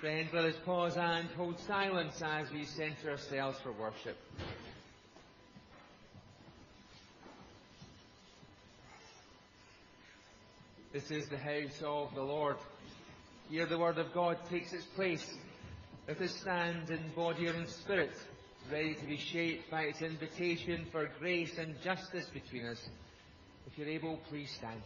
Friends, let us pause and hold silence as we centre ourselves for worship. This is the house of the Lord. Here the word of God takes its place. Let us stand in body and spirit, ready to be shaped by its invitation for grace and justice between us. If you're able, please stand.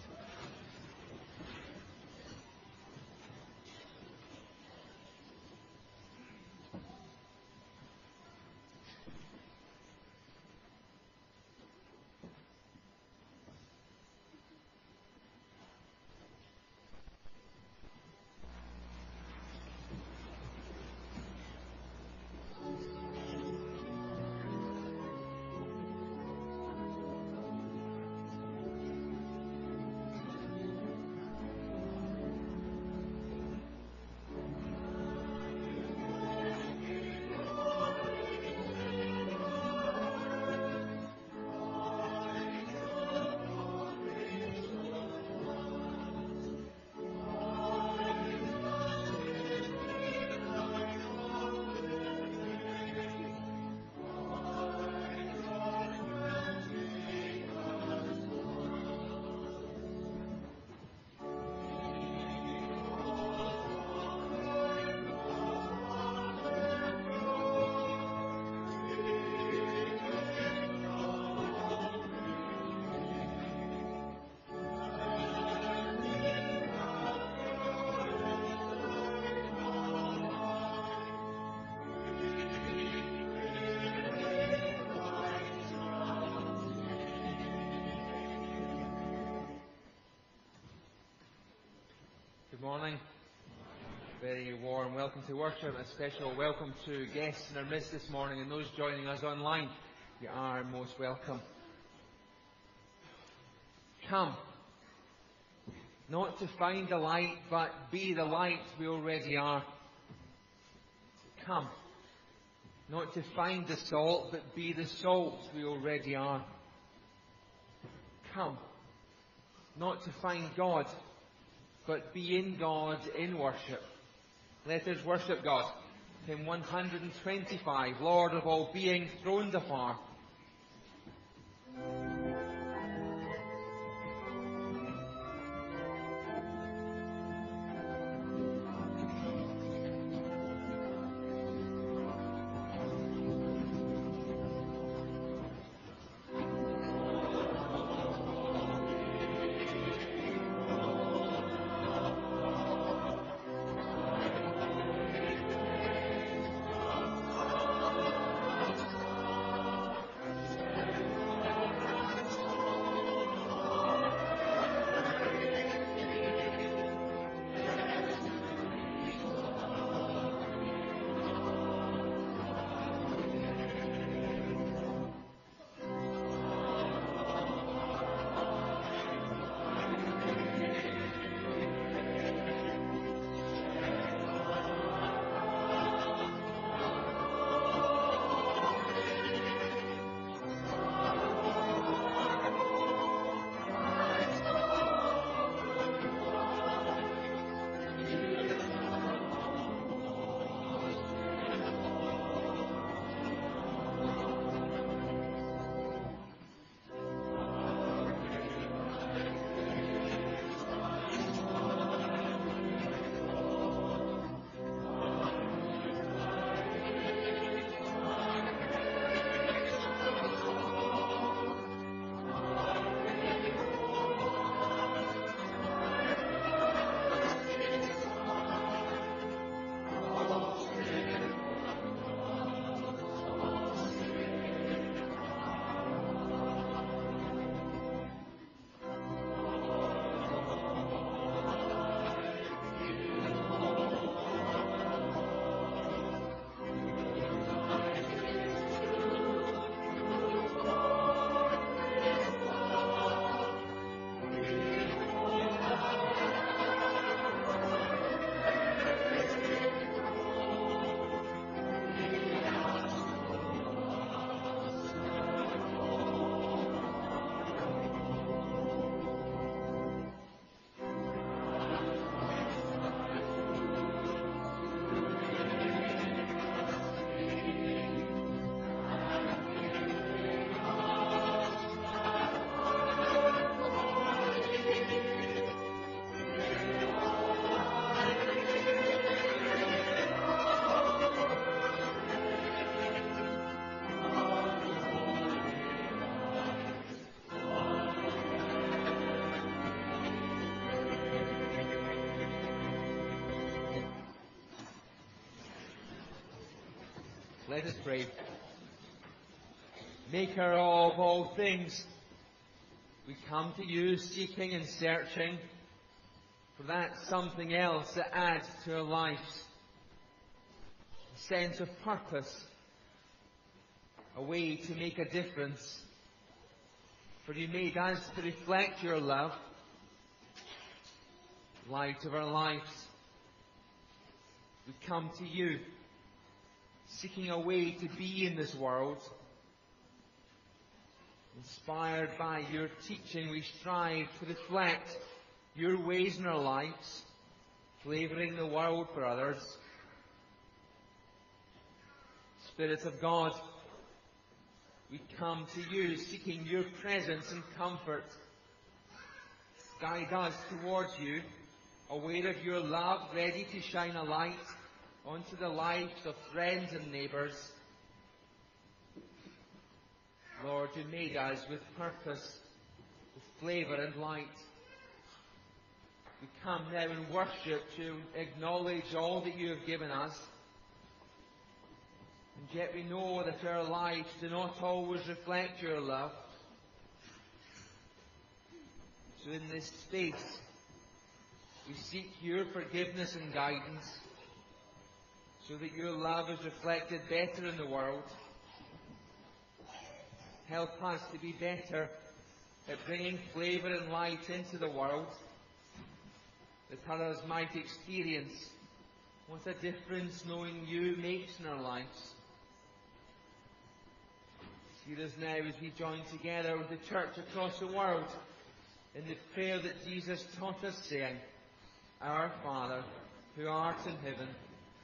Very warm welcome to worship. A special welcome to guests in our midst this morning and those joining us online. You are most welcome. Come. Not to find the light, but be the light we already are. Come. Not to find the salt, but be the salt we already are. Come. Not to find God, but be in God in worship. Let us worship God. Hymn 125, Lord of all being, throned afar. Let us pray. Maker of all things, we come to you seeking and searching for that something else that adds to our lives. A sense of purpose, a way to make a difference. For you made us to reflect your love, light of our lives. We come to you, seeking a way to be in this world. Inspired by your teaching, we strive to reflect your ways in our lives, flavouring the world for others. Spirit of God, we come to you seeking your presence and comfort. Guide us towards you, aware of your love, ready to shine a light onto the lives of friends and neighbours. Lord, you made us with purpose, with flavour and light. We come now in worship to acknowledge all that you have given us. And yet we know that our lives do not always reflect your love. So in this space, we seek your forgiveness and guidance so that your love is reflected better in the world. Help us to be better at bringing flavour and light into the world that others might experience what a difference knowing you makes in our lives. See us now as we join together with the church across the world in the prayer that Jesus taught us saying, Our Father, who art in heaven,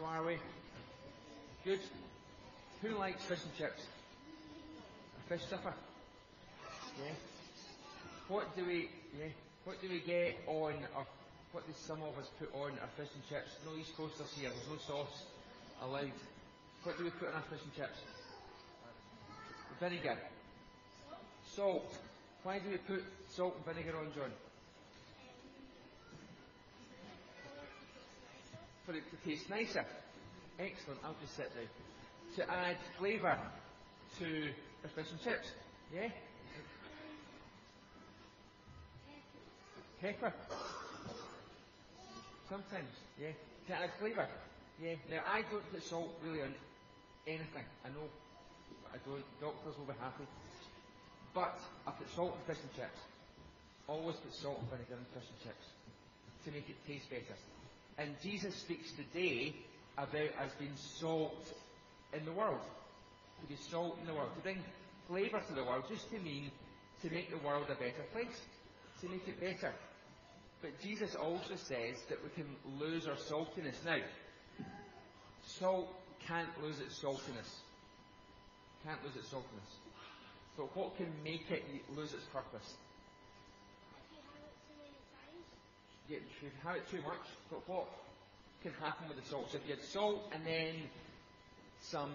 How are we? Good. Who likes fish and chips? A fish supper? Yeah. What do we? Yeah. What do we get on? Our, what do some of us put on our fish and chips? No East Coasters here. There's no sauce allowed. What do we put on our fish and chips? Vinegar. Salt. Why do we put salt and vinegar on, John? For it to taste nicer. Excellent. I'll just sit down. To add flavour to the fish and chips. Yeah? Pepper. Sometimes, yeah. To add flavour. Yeah. Now I don't put salt really on anything. I know. I don't. Doctors will be happy. But I put salt in fish and chips. Always put salt and vinegar in fish and chips to make it taste better. And Jesus speaks today about us being salt in the world. To be salt in the world. To bring flavour to the world just to mean to make the world a better place. To make it better. But Jesus also says that we can lose our saltiness. Now, salt can't lose its saltiness. Can't lose its saltiness. But what can make it lose its purpose? Yeah, if you have it too much, but what can happen with the salt? So if you had salt and then some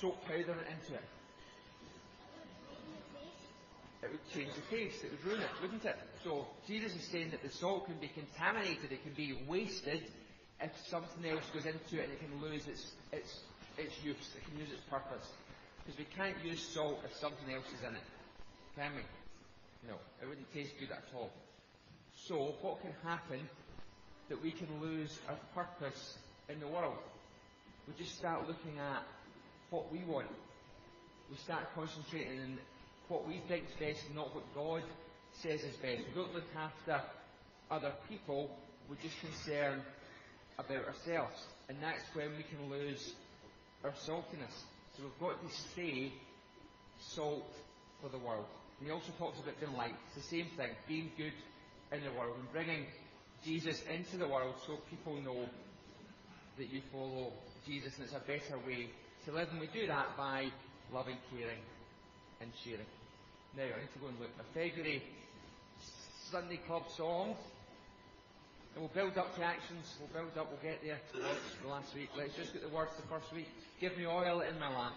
soap powder into it, it would change the taste, it would ruin it, wouldn't it? So Jesus is saying that the salt can be contaminated, it can be wasted if something else goes into it and it can lose its, its, its use, it can lose its purpose. Because we can't use salt if something else is in it. Can we? No, it wouldn't taste good at all. So, what can happen that we can lose our purpose in the world? We just start looking at what we want. We start concentrating on what we think is best not what God says is best. We don't look after other people, we're just concern about ourselves. And that's when we can lose our saltiness. So we've got to stay salt for the world. And he also talks about being light. It's the same thing, being good in the world and bringing Jesus into the world so people know that you follow Jesus, and it's a better way to live, and we do that by loving, caring, and sharing. Now, I need to go and look at my February Sunday Club songs. And we'll build up to actions, we'll build up, we'll get there towards the last week. Let's just get the words the first week. Give me oil in my lamp.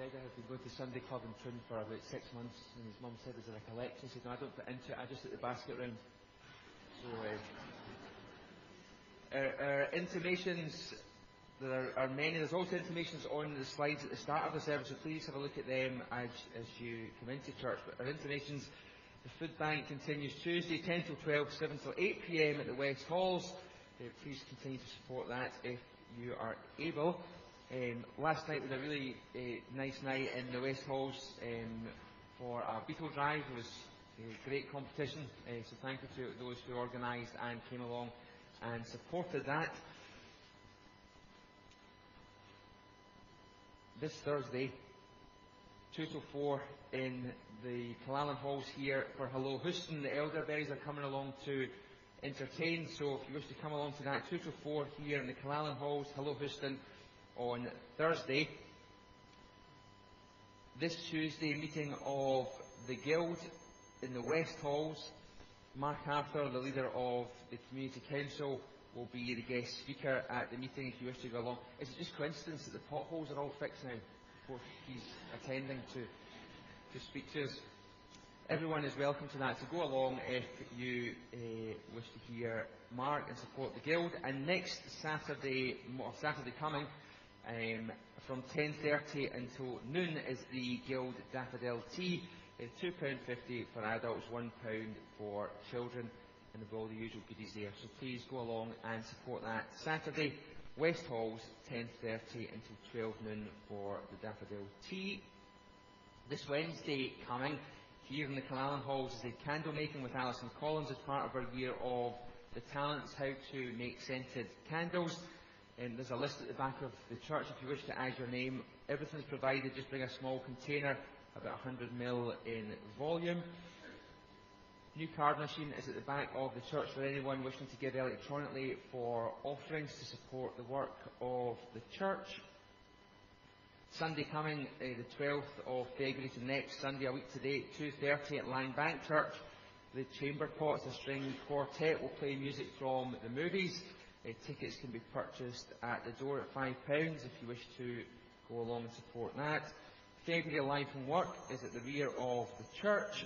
Has been going to Sunday Club in Troon for about six months, and his mum said there's a recollection. He said, no, I don't put into it, I just let the basket round. So, uh, our, our intimations, there are, are, many, there's also intimations on the slides at the start of the service, so please have a look at them as, as you come into church. But our intimations, the food bank continues Tuesday, 10 till 12, 7 till 8 pm at the West Halls. Uh, please continue to support that if you are able. Um, last night was a really uh, nice night in the West Halls um, for a Beetle Drive. It was a great competition, uh, so thank you to those who organised and came along and supported that. This Thursday, 2 to 4 in the Killellan Halls here for Hello Houston. The Elderberries are coming along to entertain, so if you wish to come along to that, 2 to 4 here in the Killellan Halls, Hello Houston on Thursday. This Tuesday, meeting of the Guild in the West Halls. Mark Arthur, the leader of the Community Council, will be the guest speaker at the meeting if you wish to go along. Is it just coincidence that the potholes are all fixed now before he's attending to, to speak to us? Everyone is welcome to that, so go along if you uh, wish to hear Mark and support the Guild. And next Saturday, or Saturday coming, Um, from 10.30 until noon is the Guild Daffodil Tea. Uh, £2.50 for adults, £1 for children, and with all the usual goodies there. So please go along and support that. Saturday, West Halls, 10.30 until 12 noon for the Daffodil Tea. This Wednesday coming, here in the Killellan Halls, is a candle making with Alison Collins as part of our year of the talents, how to make scented candles. And there's a list at the back of the church if you wish to add your name. Everything's provided, just bring a small container, about 100ml in volume. New card machine is at the back of the church for anyone wishing to give electronically for offerings to support the work of the church. Sunday coming, uh, the 12th of February to next Sunday, a week today, 2.30 at Langbank Church. The Chamber Pots, a string quartet, will play music from the movies. Uh, tickets can be purchased at the door at £5 if you wish to go along and support that. February Life and Work is at the rear of the church.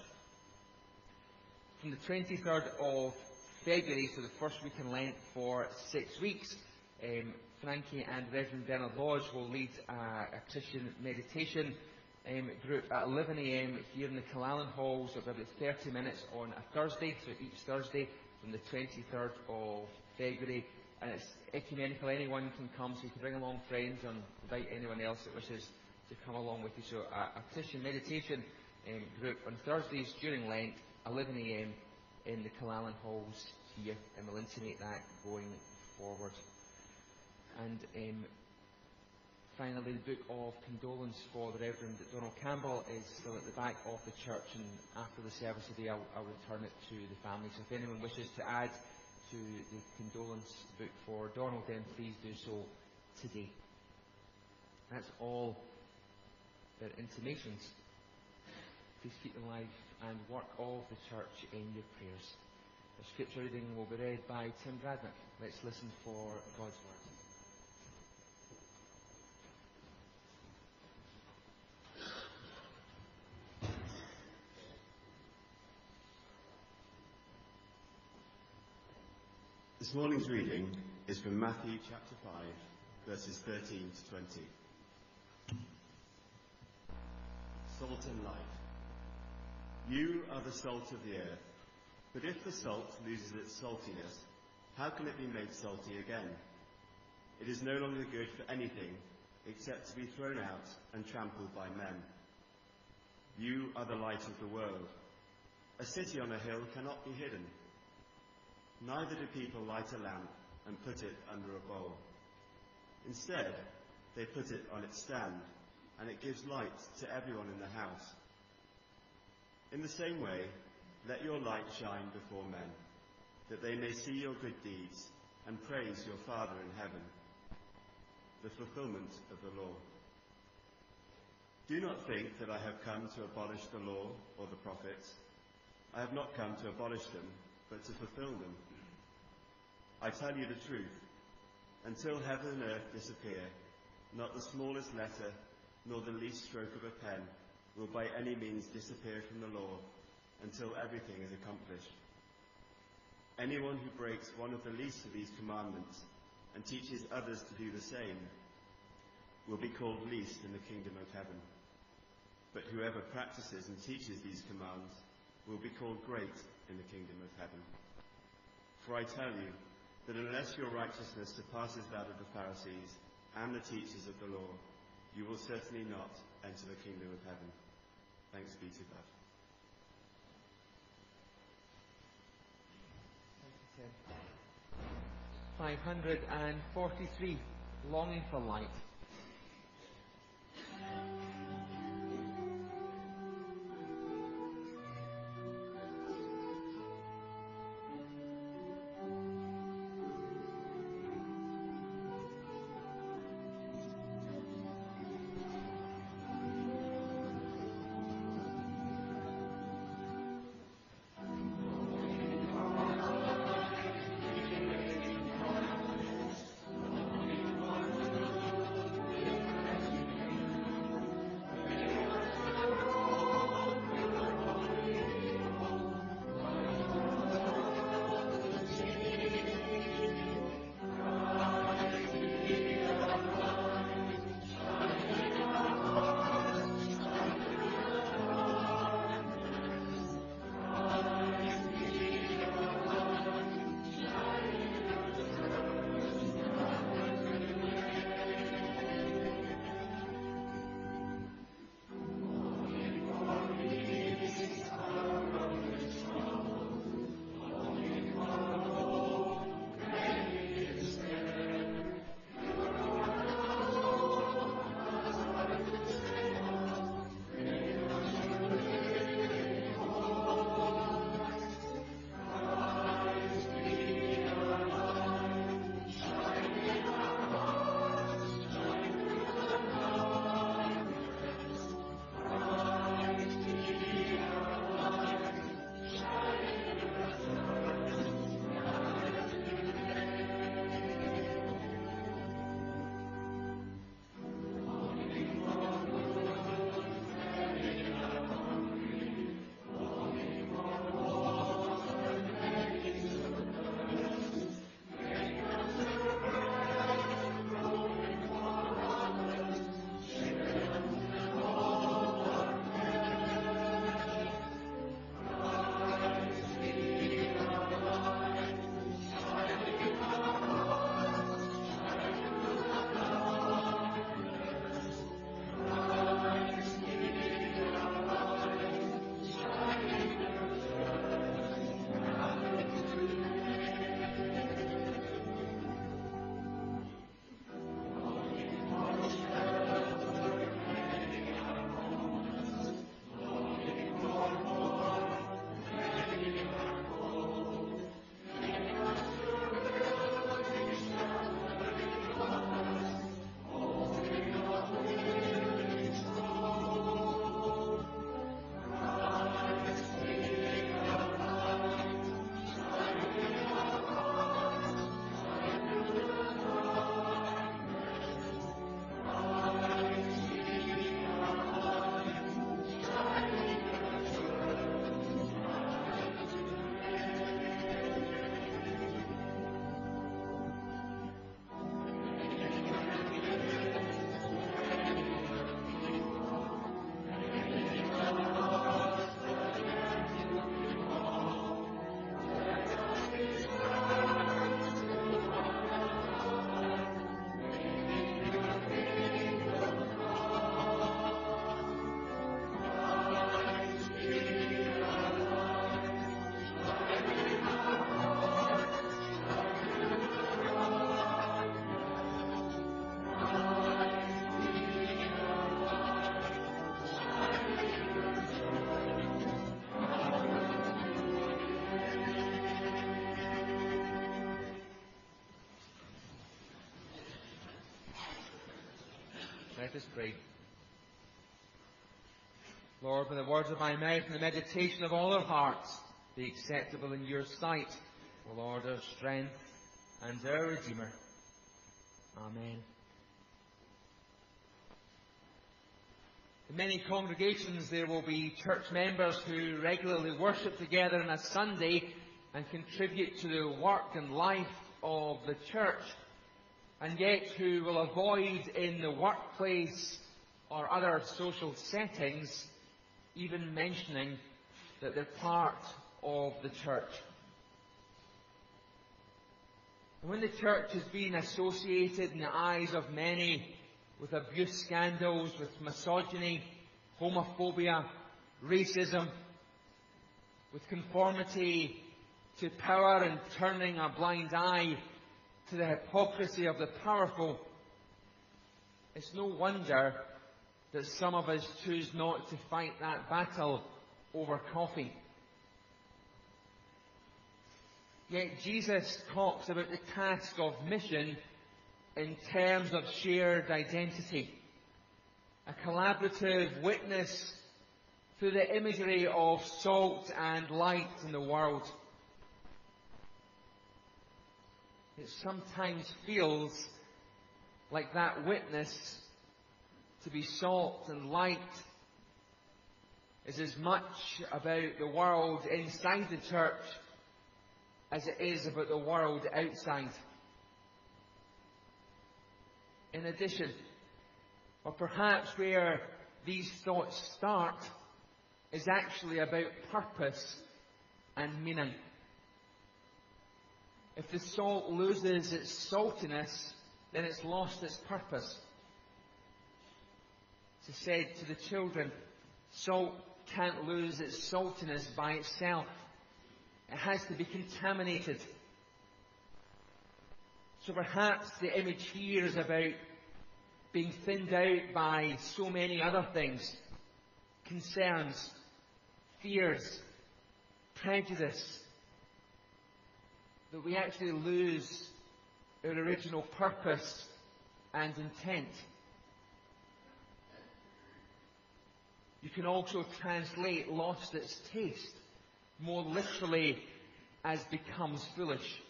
From the 23rd of February, so the first week in Lent for six weeks, um, Frankie and Reverend Bernard Lodge will lead uh, a Christian meditation um, group at 11am here in the Killellan Halls of about 30 minutes on a Thursday, so each Thursday from the 23rd of February. And it's ecumenical, anyone can come, so you can bring along friends and invite anyone else that wishes to come along with you. So a, a Christian meditation um, group on Thursdays during Lent, 11am in the Killellan Halls here, and we'll intimate that going forward. And um, finally, the book of condolence for the Reverend Donald Campbell is still at the back of the church, and after the service today, I'll, I'll return it to the family. So if anyone wishes to add to the condolence book for Donald, then please do so today. That's all their intimations. Please keep the life and work of the church in your prayers. The scripture reading will be read by Tim Bradnick. Let's listen for God's word. This morning's reading is from Matthew chapter 5, verses 13 to 20. Salt and light. You are the salt of the earth. But if the salt loses its saltiness, how can it be made salty again? It is no longer good for anything except to be thrown out and trampled by men. You are the light of the world. A city on a hill cannot be hidden. Neither do people light a lamp and put it under a bowl. Instead, they put it on its stand, and it gives light to everyone in the house. In the same way, let your light shine before men, that they may see your good deeds and praise your Father in heaven. The fulfillment of the law. Do not think that I have come to abolish the law or the prophets. I have not come to abolish them, but to fulfill them. I tell you the truth. Until heaven and earth disappear, not the smallest letter nor the least stroke of a pen will by any means disappear from the law until everything is accomplished. Anyone who breaks one of the least of these commandments and teaches others to do the same will be called least in the kingdom of heaven. But whoever practices and teaches these commands will be called great in the kingdom of heaven. For I tell you that unless your righteousness surpasses that of the Pharisees and the teachers of the law, you will certainly not enter the kingdom of heaven. Thanks be to God. Hundred and forty-three, longing for light. Us pray. Lord, may the words of my mouth and the meditation of all our hearts be acceptable in your sight, O Lord, our strength and our Redeemer. Amen. In many congregations, there will be church members who regularly worship together on a Sunday and contribute to the work and life of the church, and yet who will avoid in the workplace or other social settings even mentioning that they're part of the church. And when the church has been associated in the eyes of many with abuse scandals, with misogyny, homophobia, racism, with conformity to power and turning a blind eye to the hypocrisy of the powerful, it's no wonder that some of us choose not to fight that battle over coffee. Yet Jesus talks about the task of mission in terms of shared identity. A collaborative witness through the imagery of salt and light in the world. It sometimes feels like that witness to be salt and light is as much about the world inside the church as it is about the world outside. In addition, or perhaps where these thoughts start, is actually about purpose and meaning. If the salt loses its saltiness, then it's lost its purpose. I said to the children, salt can't lose its saltiness by itself. It has to be contaminated. So perhaps the image here is about being thinned out by so many other things concerns, fears, prejudice, that we actually lose our original purpose and intent. You can also translate lost its taste more literally as becomes foolish.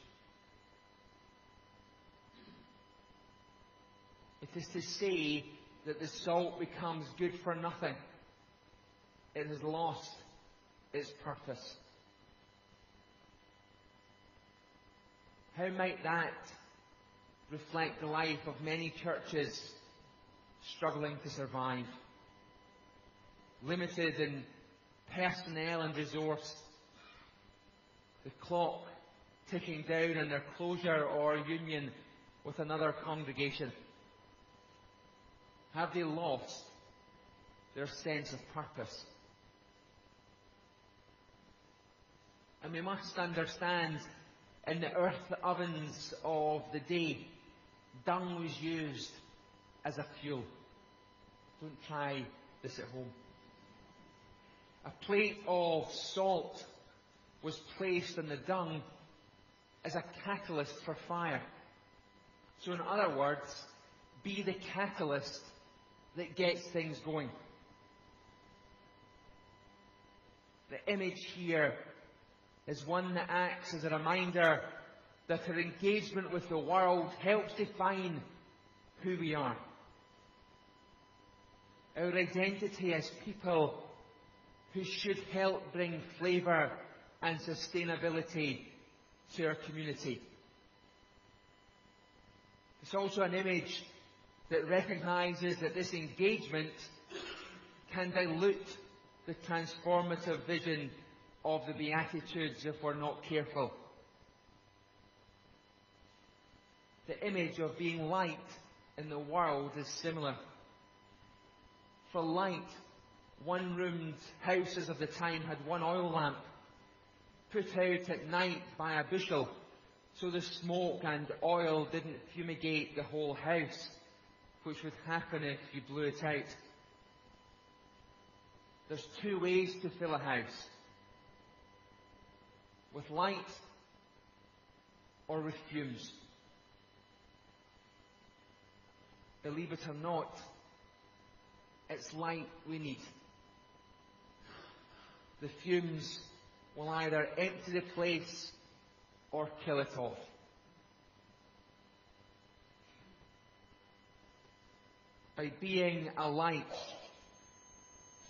It is to say that the salt becomes good for nothing. It has lost its purpose. How might that reflect the life of many churches struggling to survive? Limited in personnel and resource, the clock ticking down in their closure or union with another congregation? Have they lost their sense of purpose? And we must understand in the earth ovens of the day, dung was used as a fuel. Don't try this at home. A plate of salt was placed in the dung as a catalyst for fire. So, in other words, be the catalyst that gets things going. The image here is one that acts as a reminder that our engagement with the world helps define who we are. Our identity as people who should help bring flavour and sustainability to our community. It's also an image that recognises that this engagement can dilute the transformative vision of the Beatitudes if we're not careful. The image of being light in the world is similar. For light, one roomed houses of the time had one oil lamp put out at night by a bushel so the smoke and oil didn't fumigate the whole house which would happen if you blew it out. There's two ways to fill a house. With light or with fumes. Believe it or not, it's light we need. The fumes will either empty the place or kill it off. By being a light,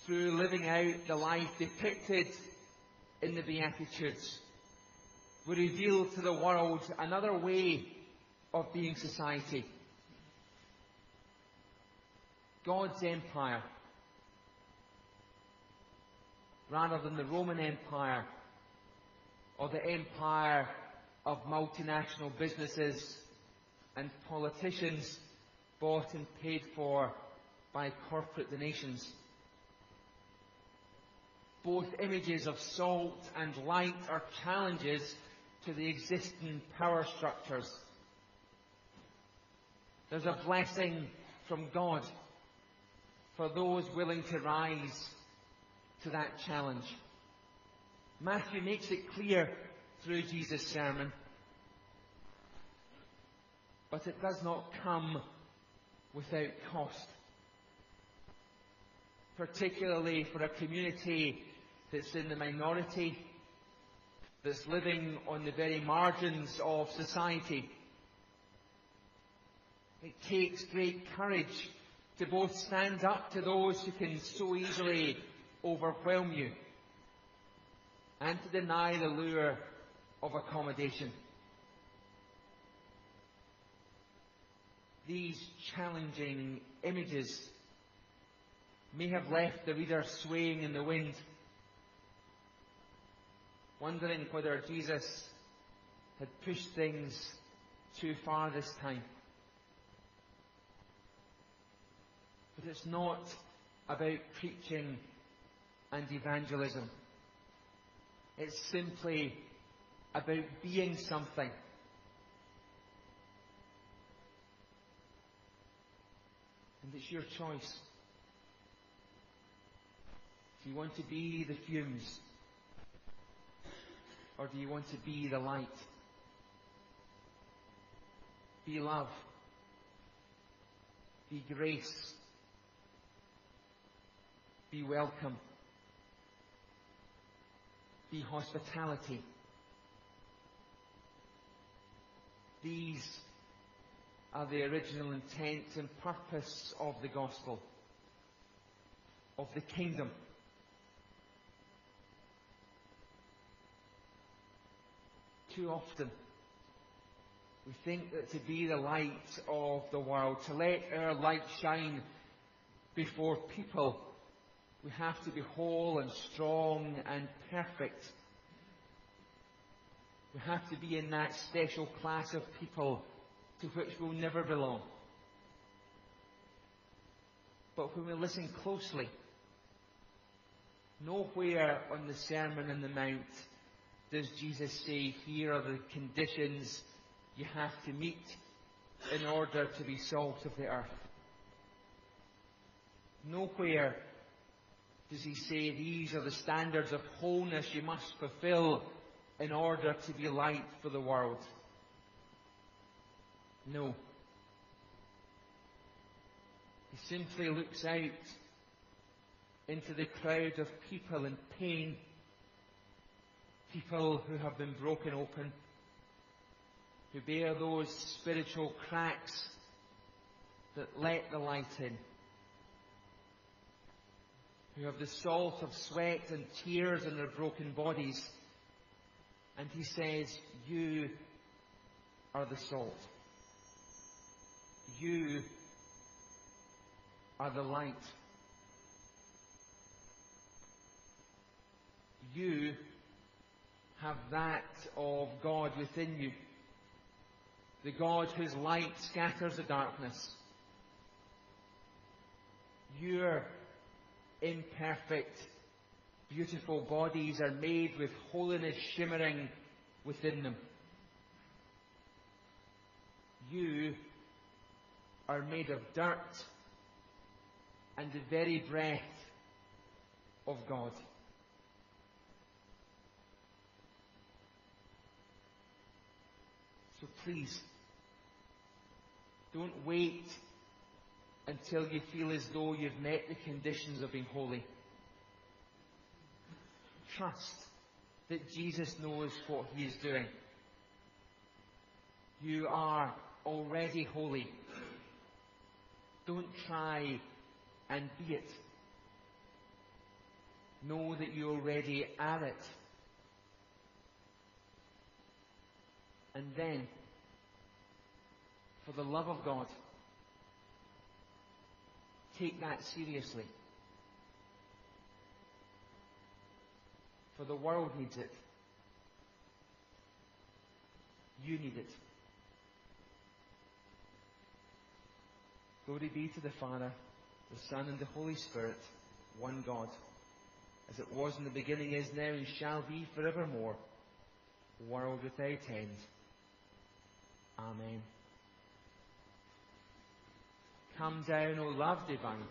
through living out the life depicted in the Beatitudes, we reveal to the world another way of being society. God's empire, rather than the Roman Empire or the empire of multinational businesses and politicians bought and paid for by corporate donations. Both images of salt and light are challenges to the existing power structures. There's a blessing from God for those willing to rise to that challenge. Matthew makes it clear through Jesus' sermon. But it does not come without cost. Particularly for a community that's in the minority, that's living on the very margins of society. It takes great courage to both stand up to those who can so easily overwhelm you and to deny the lure of accommodation. These challenging images may have left the reader swaying in the wind, wondering whether Jesus had pushed things too far this time. But it's not about preaching and evangelism. It's simply about being something. And it's your choice. Do you want to be the fumes? Or do you want to be the light? Be love. Be grace. Be welcome be hospitality. These are the original intent and purpose of the gospel, of the kingdom. Too often, we think that to be the light of the world, to let our light shine before people, we have to be whole and strong and perfect. We have to be in that special class of people to which we'll never belong. But when we listen closely, nowhere on the Sermon on the Mount does Jesus say, here are the conditions you have to meet in order to be salt of the earth. Nowhere does he say these are the standards of wholeness you must fulfill in order to be light for the world? No. He simply looks out into the crowd of people in pain, people who have been broken open, who bear those spiritual cracks that let the light in who have the salt of sweat and tears in their broken bodies. And he says, You are the salt. You are the light. You have that of God within you. The God whose light scatters the darkness. You're imperfect, beautiful bodies are made with holiness shimmering within them. You are made of dirt and the very breath of God. So please, don't wait until you feel as though you've met the conditions of being holy. Trust that Jesus knows what he is doing. You are already holy. Don't try and be it. Know that you already are it. And then, for the love of God, take that seriously. For the world needs it. You need it. Glory be to the Father, the Son, and the Holy Spirit, one God, as it was in the beginning, is now, and shall be forevermore, world without end. Amen. Come down, O love divine.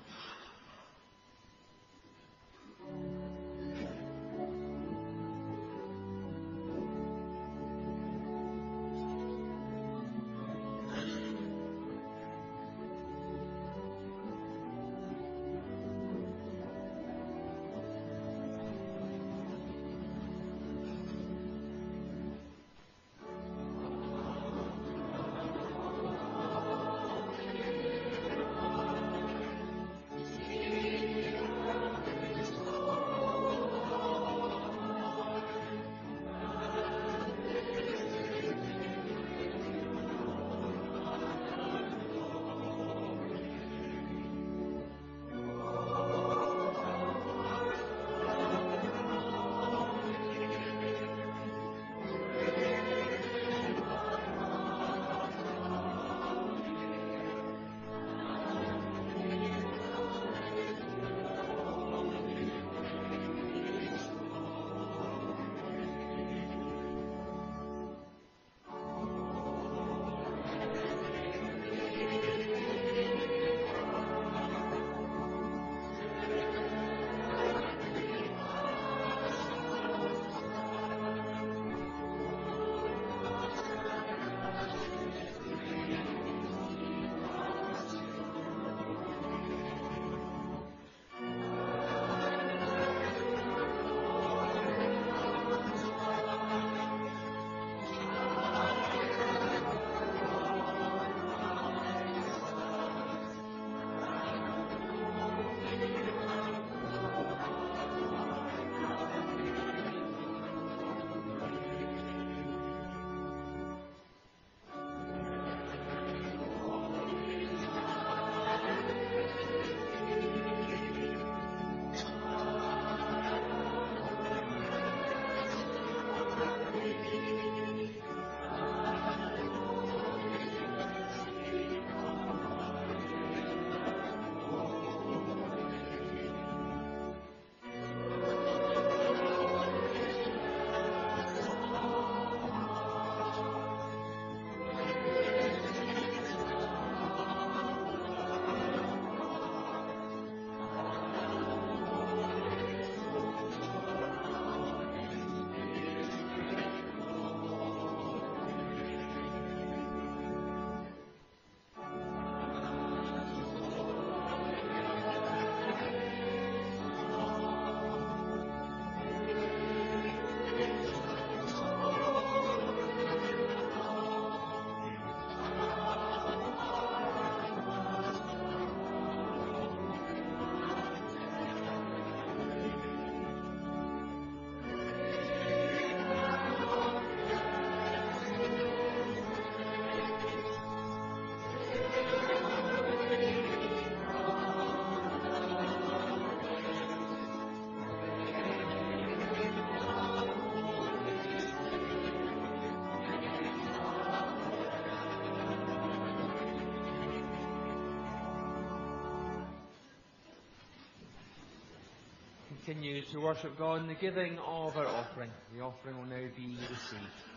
Continue to worship God in the giving of our offering. The offering will now be received.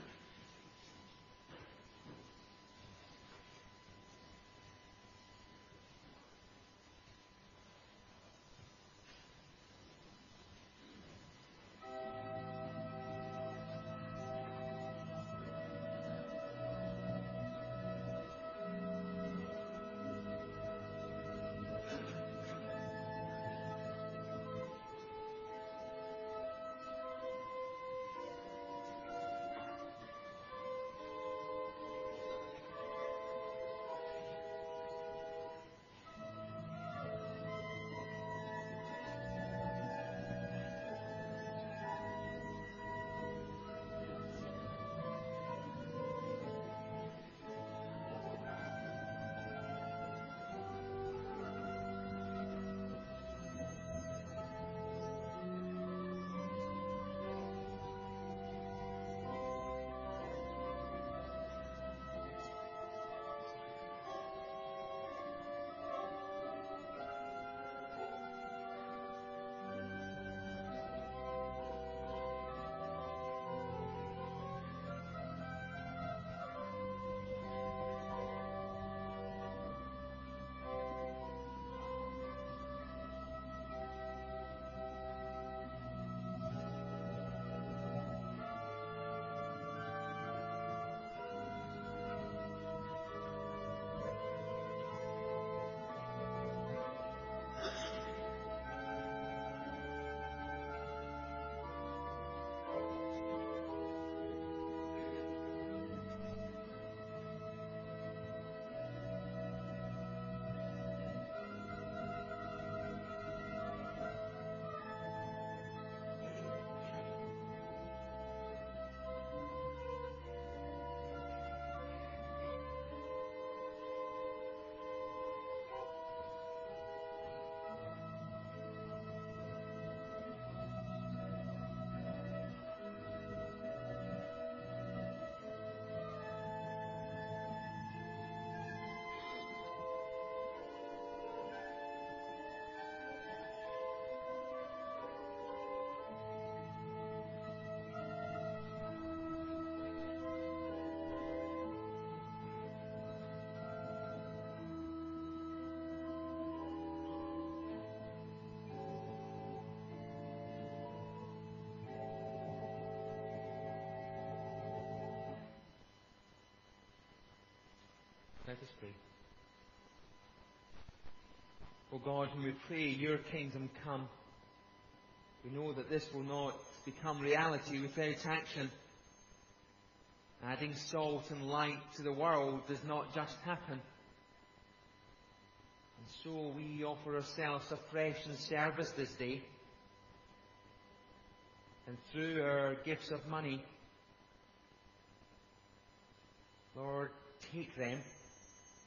Let us pray. O God, when we pray, your kingdom come, we know that this will not become reality without action. Adding salt and light to the world does not just happen. And so we offer ourselves afresh in service this day. And through our gifts of money, Lord, take them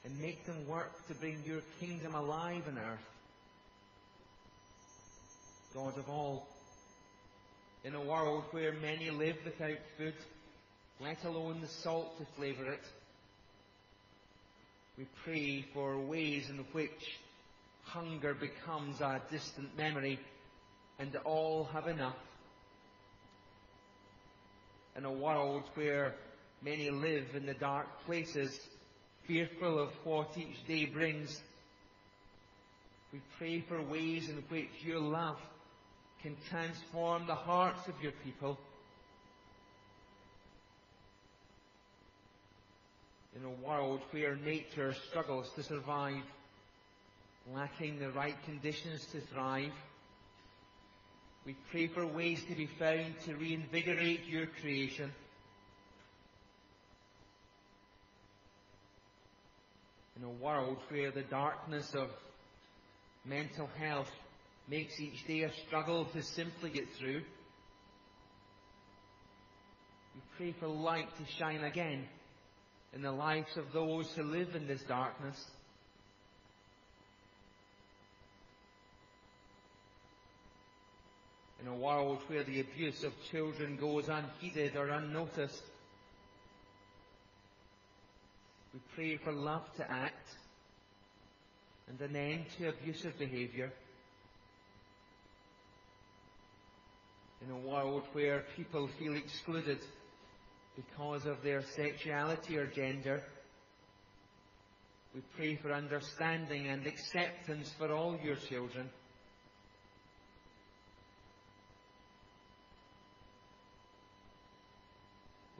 and make them work to bring your kingdom alive on earth. God of all, in a world where many live without food, let alone the salt to flavour it, we pray for ways in which hunger becomes a distant memory and all have enough. In a world where many live in the dark places, fearful of what each day brings. We pray for ways in which your love can transform the hearts of your people. In a world where nature struggles to survive, lacking the right conditions to thrive, we pray for ways to be found to reinvigorate your creation in a world where the darkness of mental health makes each day a struggle to simply get through. We pray for light to shine again in the lives of those who live in this darkness. In a world where the abuse of children goes unheeded or unnoticed, we pray for love to act and an end to abusive behaviour. In a world where people feel excluded because of their sexuality or gender, we pray for understanding and acceptance for all your children.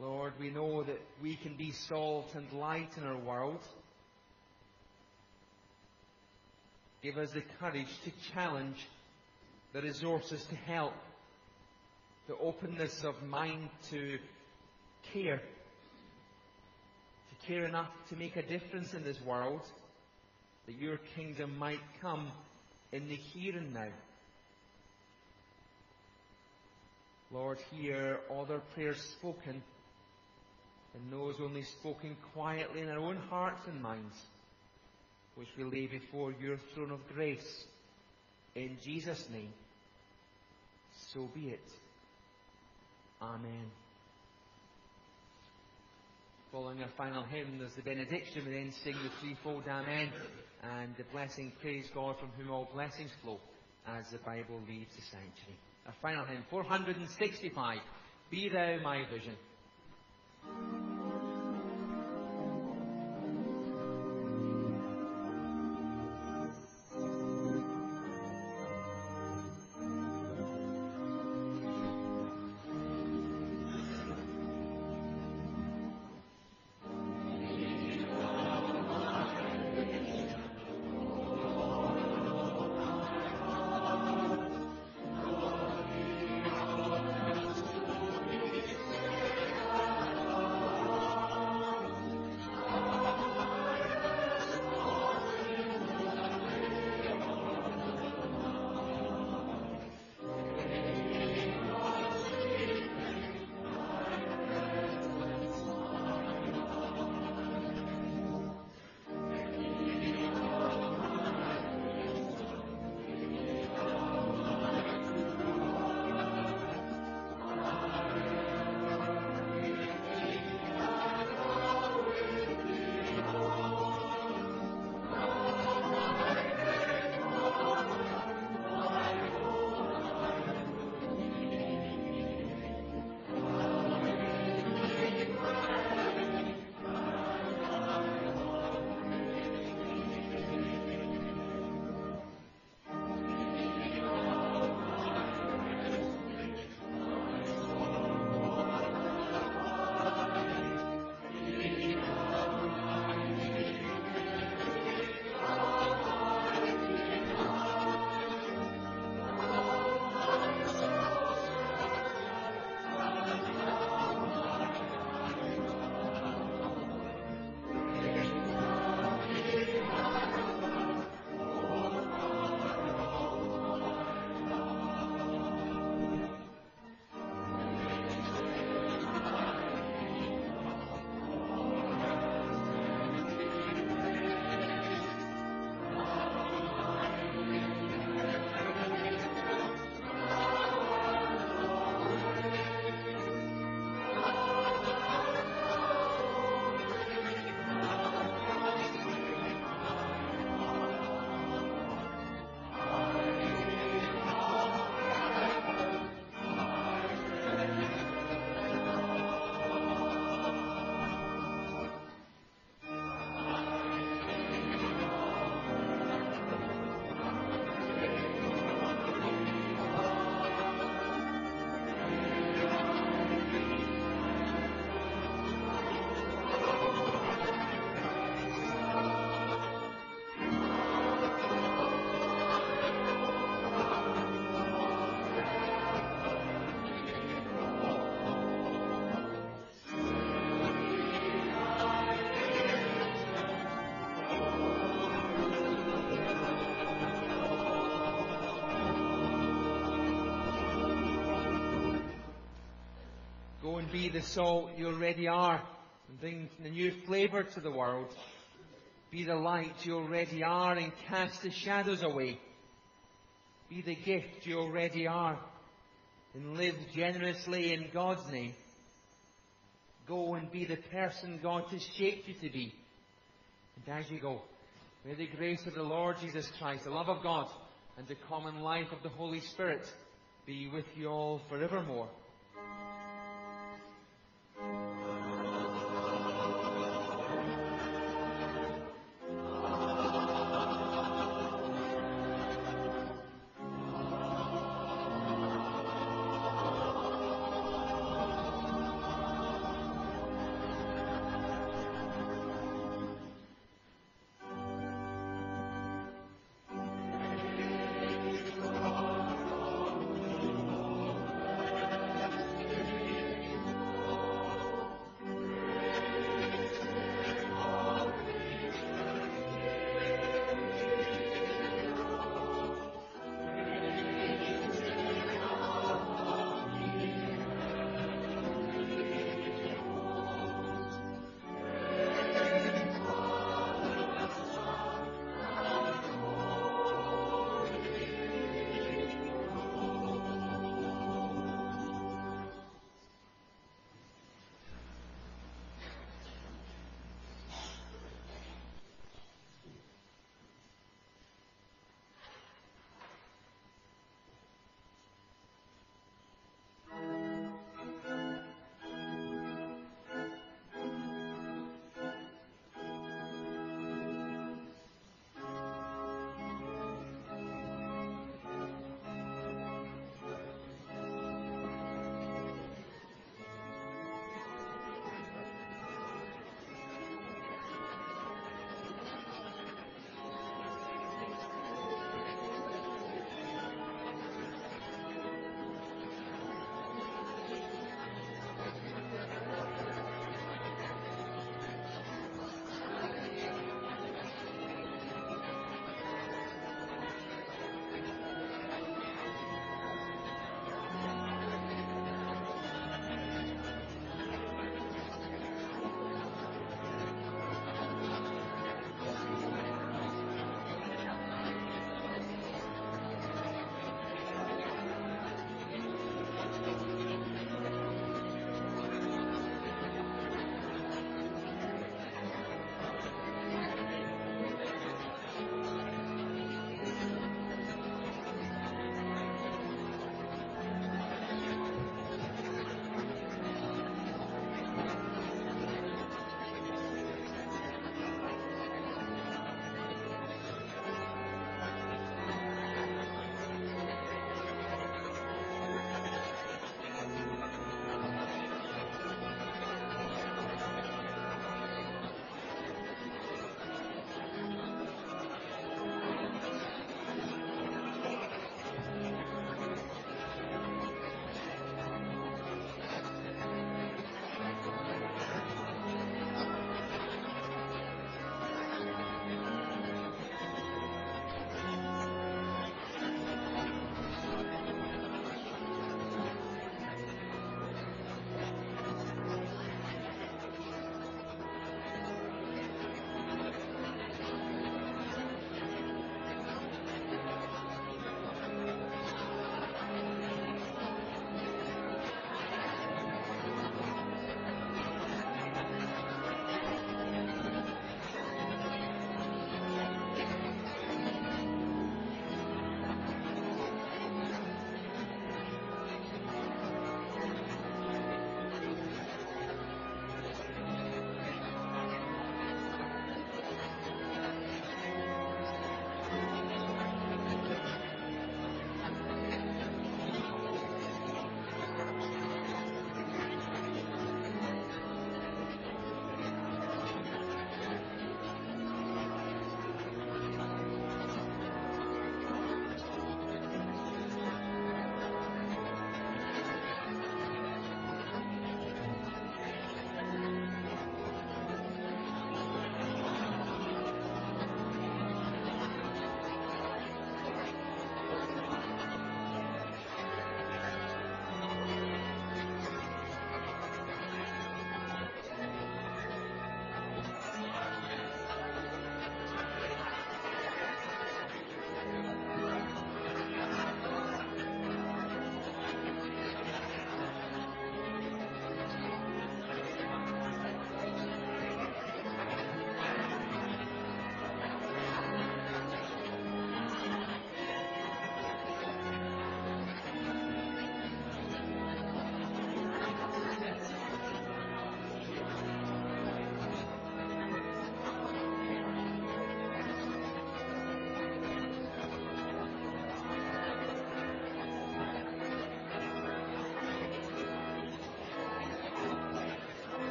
Lord, we know that we can be salt and light in our world. Give us the courage to challenge, the resources to help, the openness of mind to care, to care enough to make a difference in this world, that your kingdom might come in the here and now. Lord, hear all their prayers spoken and those only spoken quietly in our own hearts and minds, which we lay before your throne of grace. In Jesus' name, so be it. Amen. Following our final hymn, there's the benediction. We then sing the threefold Amen and the blessing, praise God, from whom all blessings flow, as the Bible leaves the sanctuary. Our final hymn, 465. Be thou my vision. Be the salt you already are and bring a new flavour to the world. Be the light you already are and cast the shadows away. Be the gift you already are and live generously in God's name. Go and be the person God has shaped you to be. And as you go, may the grace of the Lord Jesus Christ, the love of God, and the common life of the Holy Spirit be with you all forevermore.